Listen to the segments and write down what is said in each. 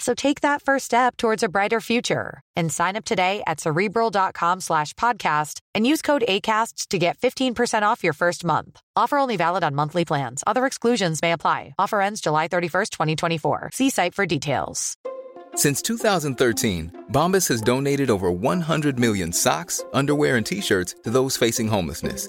So take that first step towards a brighter future and sign up today at cerebral.com slash podcast and use code ACasts to get 15% off your first month. Offer only valid on monthly plans. Other exclusions may apply. Offer ends July 31st, 2024. See site for details. Since 2013, Bombas has donated over 100 million socks, underwear, and t-shirts to those facing homelessness.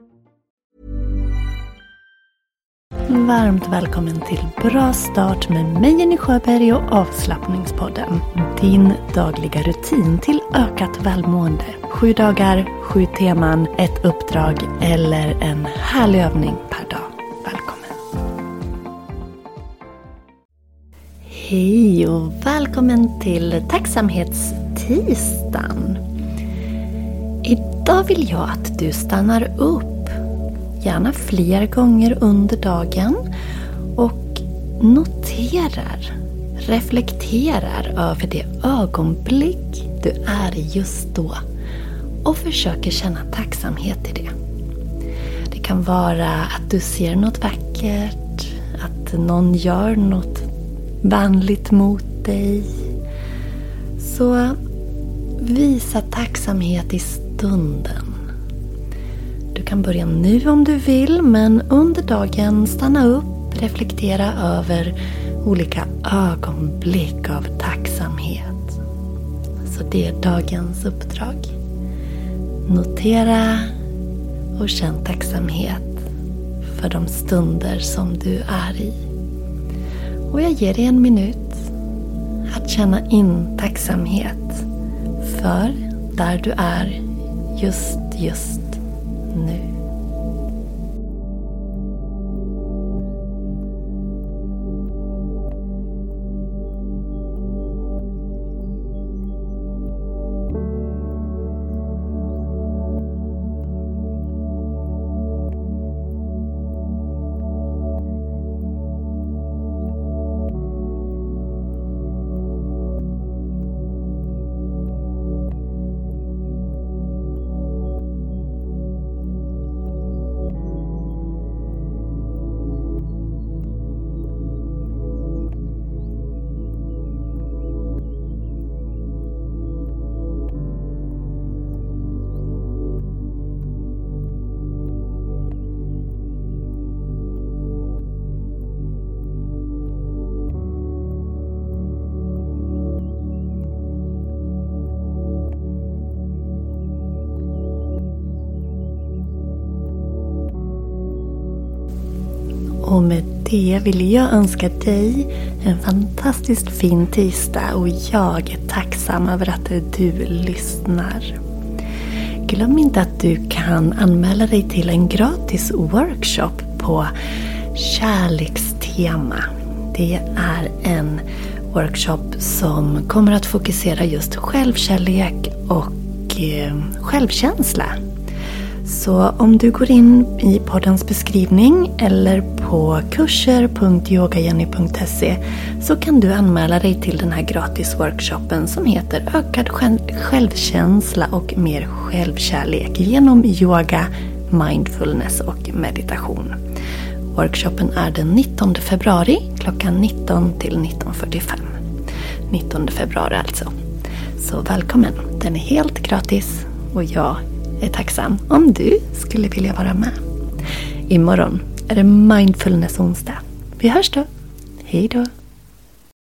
Varmt välkommen till Bra start med mig Jenny Sjöberg och avslappningspodden. Din dagliga rutin till ökat välmående. Sju dagar, sju teman, ett uppdrag eller en härlig övning per dag. Välkommen! Hej och välkommen till tacksamhetstisdagen. Idag vill jag att du stannar upp gärna fler gånger under dagen och noterar, reflekterar över det ögonblick du är i just då och försöker känna tacksamhet i det. Det kan vara att du ser något vackert, att någon gör något vänligt mot dig. Så visa tacksamhet i stunden. Du kan börja nu om du vill men under dagen stanna upp, reflektera över olika ögonblick av tacksamhet. Så det är dagens uppdrag. Notera och känn tacksamhet för de stunder som du är i. Och jag ger dig en minut att känna in tacksamhet för där du är just, just nu. Det vill jag önska dig en fantastiskt fin tisdag och jag är tacksam över att du lyssnar. Glöm inte att du kan anmäla dig till en gratis workshop på kärlekstema. Det är en workshop som kommer att fokusera just självkärlek och eh, självkänsla. Så om du går in i poddens beskrivning eller på kurser.yogajenny.se så kan du anmäla dig till den här gratisworkshopen som heter Ökad självkänsla och mer självkärlek genom yoga, mindfulness och meditation. Workshopen är den 19 februari klockan 19 till 19.45. 19 februari alltså. Så välkommen! Den är helt gratis och jag är tacksam om du skulle vilja vara med. Imorgon är det mindfulness onsdag. Vi hörs då. Hej då!